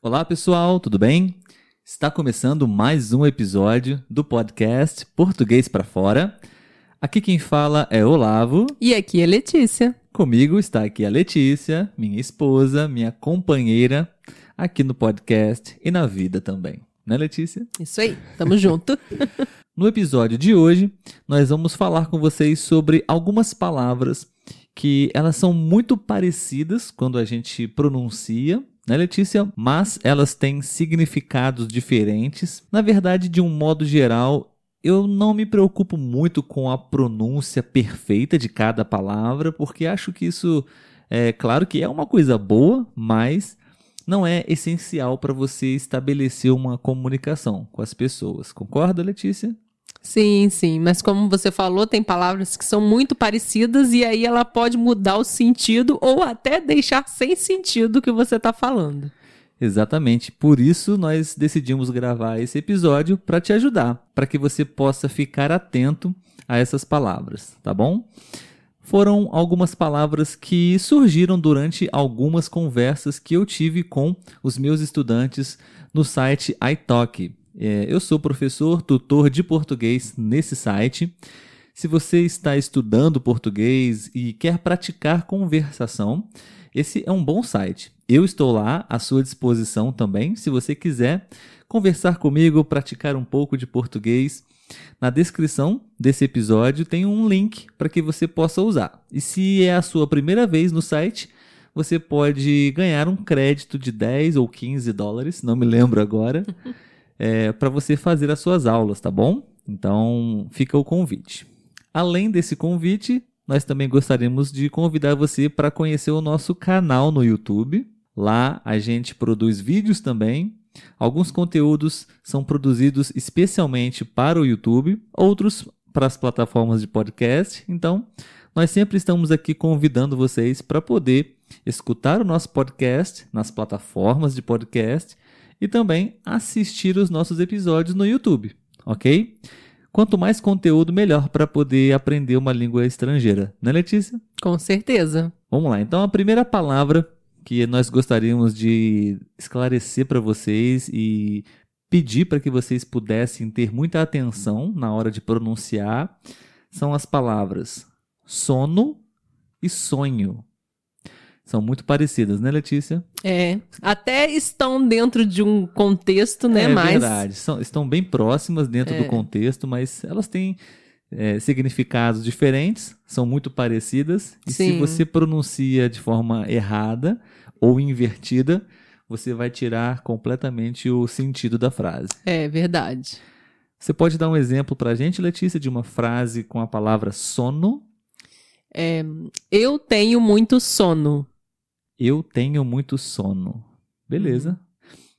Olá, pessoal, tudo bem? Está começando mais um episódio do podcast Português para Fora. Aqui quem fala é Olavo. E aqui é Letícia. Comigo está aqui a Letícia, minha esposa, minha companheira, aqui no podcast e na vida também. Né, Letícia? Isso aí, tamo junto. No episódio de hoje, nós vamos falar com vocês sobre algumas palavras que elas são muito parecidas quando a gente pronuncia, né, Letícia? Mas elas têm significados diferentes. Na verdade, de um modo geral, eu não me preocupo muito com a pronúncia perfeita de cada palavra, porque acho que isso é claro que é uma coisa boa, mas não é essencial para você estabelecer uma comunicação com as pessoas. Concorda, Letícia? Sim, sim, mas como você falou, tem palavras que são muito parecidas e aí ela pode mudar o sentido ou até deixar sem sentido o que você está falando. Exatamente, por isso nós decidimos gravar esse episódio para te ajudar, para que você possa ficar atento a essas palavras, tá bom? Foram algumas palavras que surgiram durante algumas conversas que eu tive com os meus estudantes no site iTalk. É, eu sou professor, tutor de português nesse site. Se você está estudando português e quer praticar conversação, esse é um bom site. Eu estou lá à sua disposição também, se você quiser conversar comigo, praticar um pouco de português. Na descrição desse episódio tem um link para que você possa usar. E se é a sua primeira vez no site, você pode ganhar um crédito de 10 ou 15 dólares, não me lembro agora. é, para você fazer as suas aulas, tá bom? Então fica o convite. Além desse convite, nós também gostaríamos de convidar você para conhecer o nosso canal no YouTube. Lá a gente produz vídeos também. Alguns conteúdos são produzidos especialmente para o YouTube, outros para as plataformas de podcast. Então, nós sempre estamos aqui convidando vocês para poder escutar o nosso podcast nas plataformas de podcast e também assistir os nossos episódios no YouTube, ok? Quanto mais conteúdo, melhor para poder aprender uma língua estrangeira, né, Letícia? Com certeza. Vamos lá. Então, a primeira palavra que nós gostaríamos de esclarecer para vocês e pedir para que vocês pudessem ter muita atenção na hora de pronunciar são as palavras sono e sonho. São muito parecidas, né, Letícia? É. Até estão dentro de um contexto, né? É mas... verdade. São, estão bem próximas dentro é. do contexto, mas elas têm é, significados diferentes, são muito parecidas. E Sim. se você pronuncia de forma errada ou invertida, você vai tirar completamente o sentido da frase. É verdade. Você pode dar um exemplo para a gente, Letícia, de uma frase com a palavra sono? É, eu tenho muito sono. Eu tenho muito sono. Beleza. Uhum.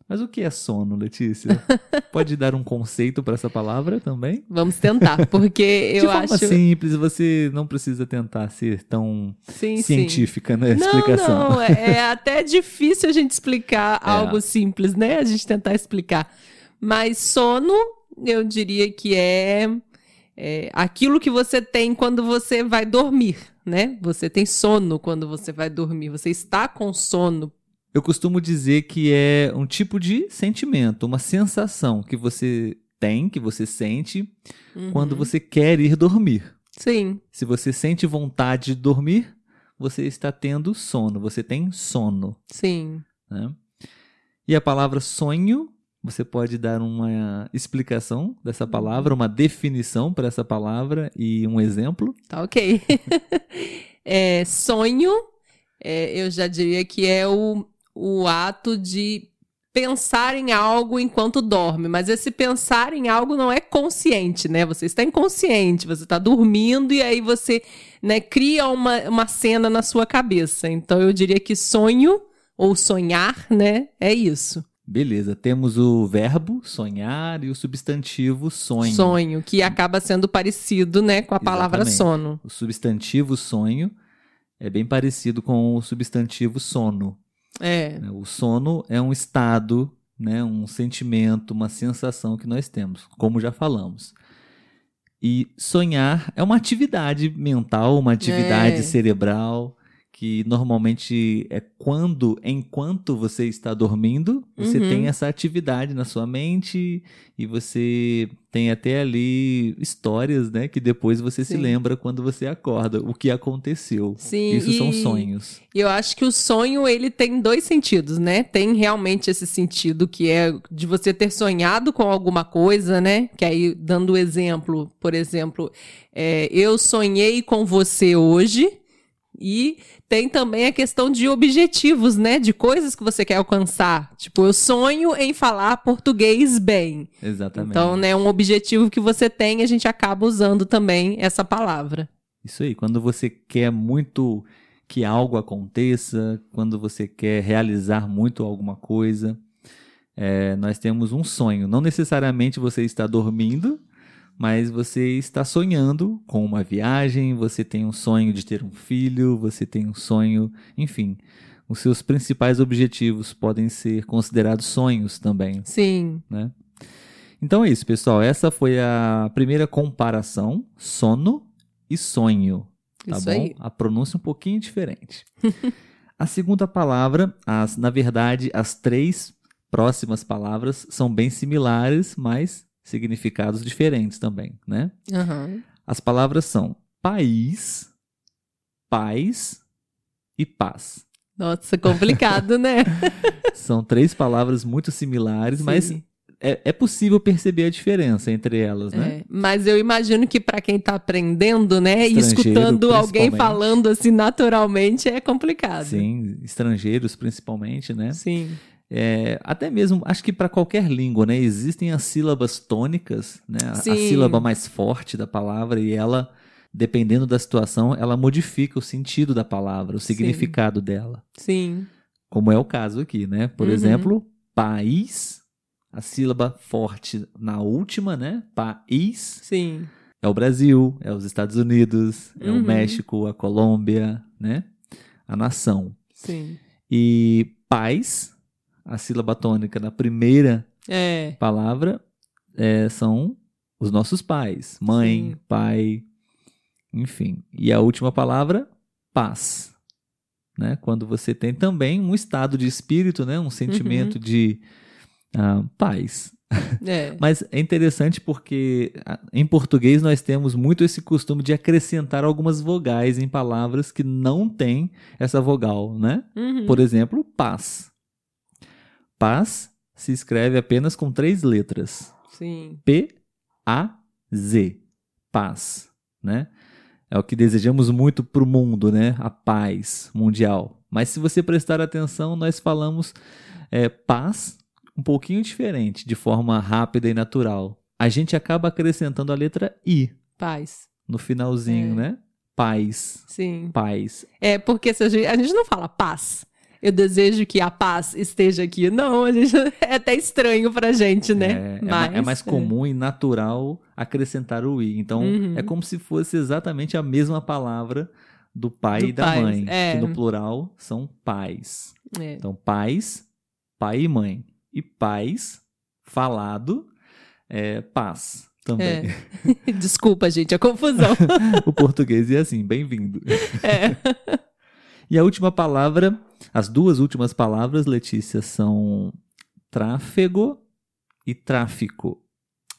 Mas o que é sono, Letícia? Pode dar um conceito para essa palavra também? Vamos tentar, porque eu De forma acho simples, você não precisa tentar ser tão sim, científica sim. na não, explicação. Não, é, é até difícil a gente explicar é. algo simples, né? A gente tentar explicar. Mas sono, eu diria que é, é aquilo que você tem quando você vai dormir né? Você tem sono quando você vai dormir, você está com sono. Eu costumo dizer que é um tipo de sentimento, uma sensação que você tem, que você sente uhum. quando você quer ir dormir. Sim. Se você sente vontade de dormir, você está tendo sono, você tem sono. Sim. Né? E a palavra sonho você pode dar uma explicação dessa uhum. palavra, uma definição para essa palavra e um exemplo? Tá ok. é, sonho, é, eu já diria que é o, o ato de pensar em algo enquanto dorme, mas esse pensar em algo não é consciente, né? Você está inconsciente, você está dormindo e aí você né, cria uma, uma cena na sua cabeça. Então eu diria que sonho ou sonhar, né, é isso. Beleza, temos o verbo sonhar e o substantivo sonho. Sonho, que acaba sendo parecido, né, com a palavra Exatamente. sono. O substantivo sonho é bem parecido com o substantivo sono. É. O sono é um estado, né, um sentimento, uma sensação que nós temos, como já falamos. E sonhar é uma atividade mental, uma atividade é. cerebral que normalmente é quando, enquanto você está dormindo, você Uhum. tem essa atividade na sua mente e você tem até ali histórias, né, que depois você se Sim. lembra quando você acorda, o que aconteceu. Sim, Isso são e- sonhos. E eu acho que o sonho, ele tem dois sentidos, né? Tem realmente esse sentido que é de você ter sonhado com alguma coisa, né? Que aí, dando o exemplo, por exemplo, é, eu sonhei com você hoje. E tem também a questão de objetivos, né? De coisas que você quer alcançar. Tipo, eu sonho em falar português bem. Exatamente. Então, né, um objetivo que você tem, a gente acaba usando também essa palavra. Isso aí, quando você quer muito que algo aconteça, quando você quer realizar muito alguma coisa, é, nós temos um sonho. Não necessariamente você está dormindo, mas você está sonhando com uma viagem, você tem um sonho de ter um filho, você tem um sonho, enfim. Os seus principais objetivos podem ser considerados sonhos também Sim. né? Então é isso, pessoal. Essa foi a primeira comparação, sono e sonho, tá Isso bom? aí. A pronúncia um pouquinho diferente. a segunda palavra, as, na verdade, as três próximas palavras são bem similares, mas significados diferentes também, né? Aham. As palavras são país, paz e paz. Nossa, complicado, né? São três palavras muito similares, mas Sim. é, é possível perceber a diferença entre elas, né? É, mas eu imagino que para quem tá aprendendo, né, e escutando alguém falando assim naturalmente é complicado. Sim, estrangeiros principalmente, né? Sim. É, até mesmo, acho que para qualquer língua, né? Existem as sílabas tônicas, né? A, a Sim. sílaba mais forte da palavra e ela, dependendo da situação, ela modifica o sentido da palavra, o Sim. significado dela. Sim. Como é o caso aqui, né? Por Uhum. exemplo, país, a sílaba forte na última, né? País Sim. é o Brasil, é os Estados Unidos, é o Uhum. México, a Colômbia, né? A nação. Sim. E pais, a sílaba tônica na primeira É. palavra, é, são os nossos pais. Mãe, Sim. pai, enfim. E a última palavra, paz. Né? Quando você tem também um estado de espírito, né? um sentimento Uhum. de ah, paz. É. Mas é interessante porque ah, em português nós temos muito esse costume de acrescentar algumas vogais em palavras que não têm essa vogal, né? Uhum. Por exemplo, paz. Paz se escreve apenas com três letras. Sim. P-A-Z. Paz, né? É o que desejamos muito para o mundo, né? A paz mundial. Mas se você prestar atenção, nós falamos é, paz um pouquinho diferente, de forma rápida e natural. A gente acaba acrescentando a letra I Paz. no finalzinho, É. né? Paz, Sim. paz. É porque a, gente, a gente não fala paz. Eu desejo que a paz esteja aqui. Não, é até estranho pra gente, né? É, é ma- é mais é. comum e natural acrescentar o i. Então, Uhum. é como se fosse exatamente a mesma palavra do pai Do e da pais, mãe, é. que no plural são pais. É. Então, pais, pai e mãe. E pais, falado, é paz também. Desculpa, gente, a confusão. o português é assim, bem-vindo. É. E a última palavra, as duas últimas palavras, Letícia, são tráfego e tráfico.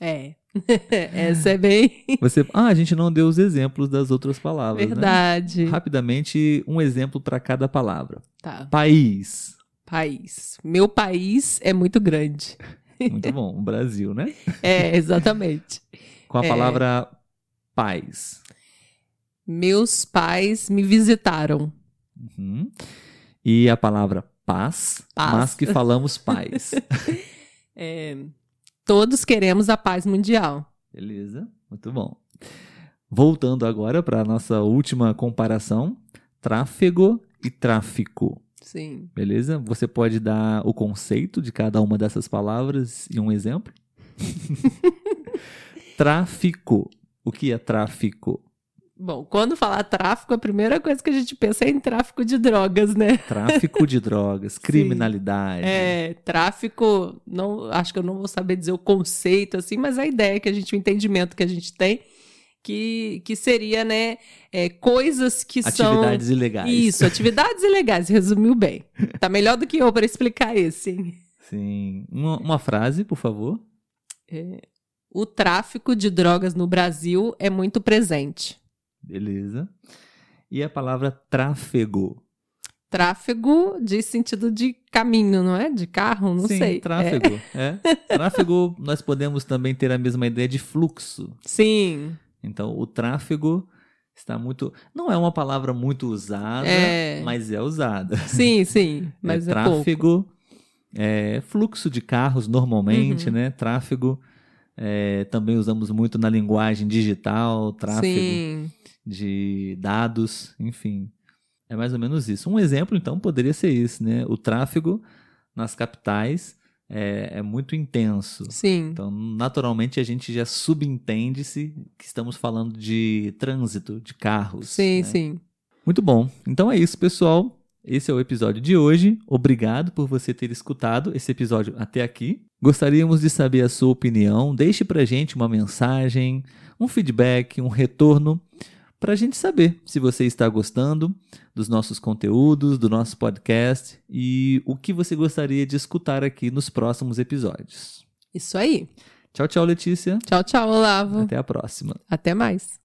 É. Essa é bem Você, ah, a gente não deu os exemplos das outras palavras, né? verdade. Rapidamente, um exemplo para cada palavra. Tá. País. País. Meu país é muito grande. Muito bom. O Brasil, né? É, exatamente. Com a É. palavra paz. Meus pais me visitaram. Uhum. E a palavra paz, Paz. mas que falamos paz. É, todos queremos a paz mundial. Beleza, muito bom. Voltando agora para a nossa última comparação: tráfego e tráfico. Sim. Beleza? Você pode dar o conceito de cada uma dessas palavras e um exemplo? tráfico. O que é tráfico? Bom, quando falar tráfico, a primeira coisa que a gente pensa é em tráfico de drogas, né? Tráfico de drogas, criminalidade. É, tráfico, não, acho que eu não vou saber dizer o conceito assim, mas a ideia que a gente, o entendimento que a gente tem, que, que seria, né, é, coisas que Atividades são... ilegais. Isso, atividades ilegais, resumiu bem. Tá melhor do que eu para explicar esse. hein? Sim. Uma, uma frase, por favor. O tráfico de drogas no Brasil é muito presente. Beleza. E a palavra tráfego. Tráfego de sentido de caminho, não é? De carro, não Sim, sei. É. tráfego. É. Tráfego, nós podemos também ter a mesma ideia de fluxo. Sim, Então, o tráfego está muito. Não é uma palavra muito usada, É. mas é usada. sim, sim. Mas é é, pouco. tráfego, é, fluxo de carros normalmente, Uhum. né? Tráfego. É, também usamos muito na linguagem digital, tráfego Sim, de dados, enfim. É mais ou menos isso. Um exemplo, então, poderia ser isso, né? O tráfego nas capitais é, é muito intenso. sim. Então, naturalmente, a gente já subentende-se que estamos falando de trânsito, de carros. Sim, né? sim. Muito bom. Então é isso, pessoal. Esse é o episódio de hoje. Obrigado por você ter escutado esse episódio até aqui. Gostaríamos de saber a sua opinião. Deixe pra gente uma mensagem, um feedback, um retorno, pra gente saber se você está gostando dos nossos conteúdos, do nosso podcast e o que você gostaria de escutar aqui nos próximos episódios. Isso aí. Tchau, tchau, Letícia. Tchau, tchau, Olavo. Até a próxima. Até mais.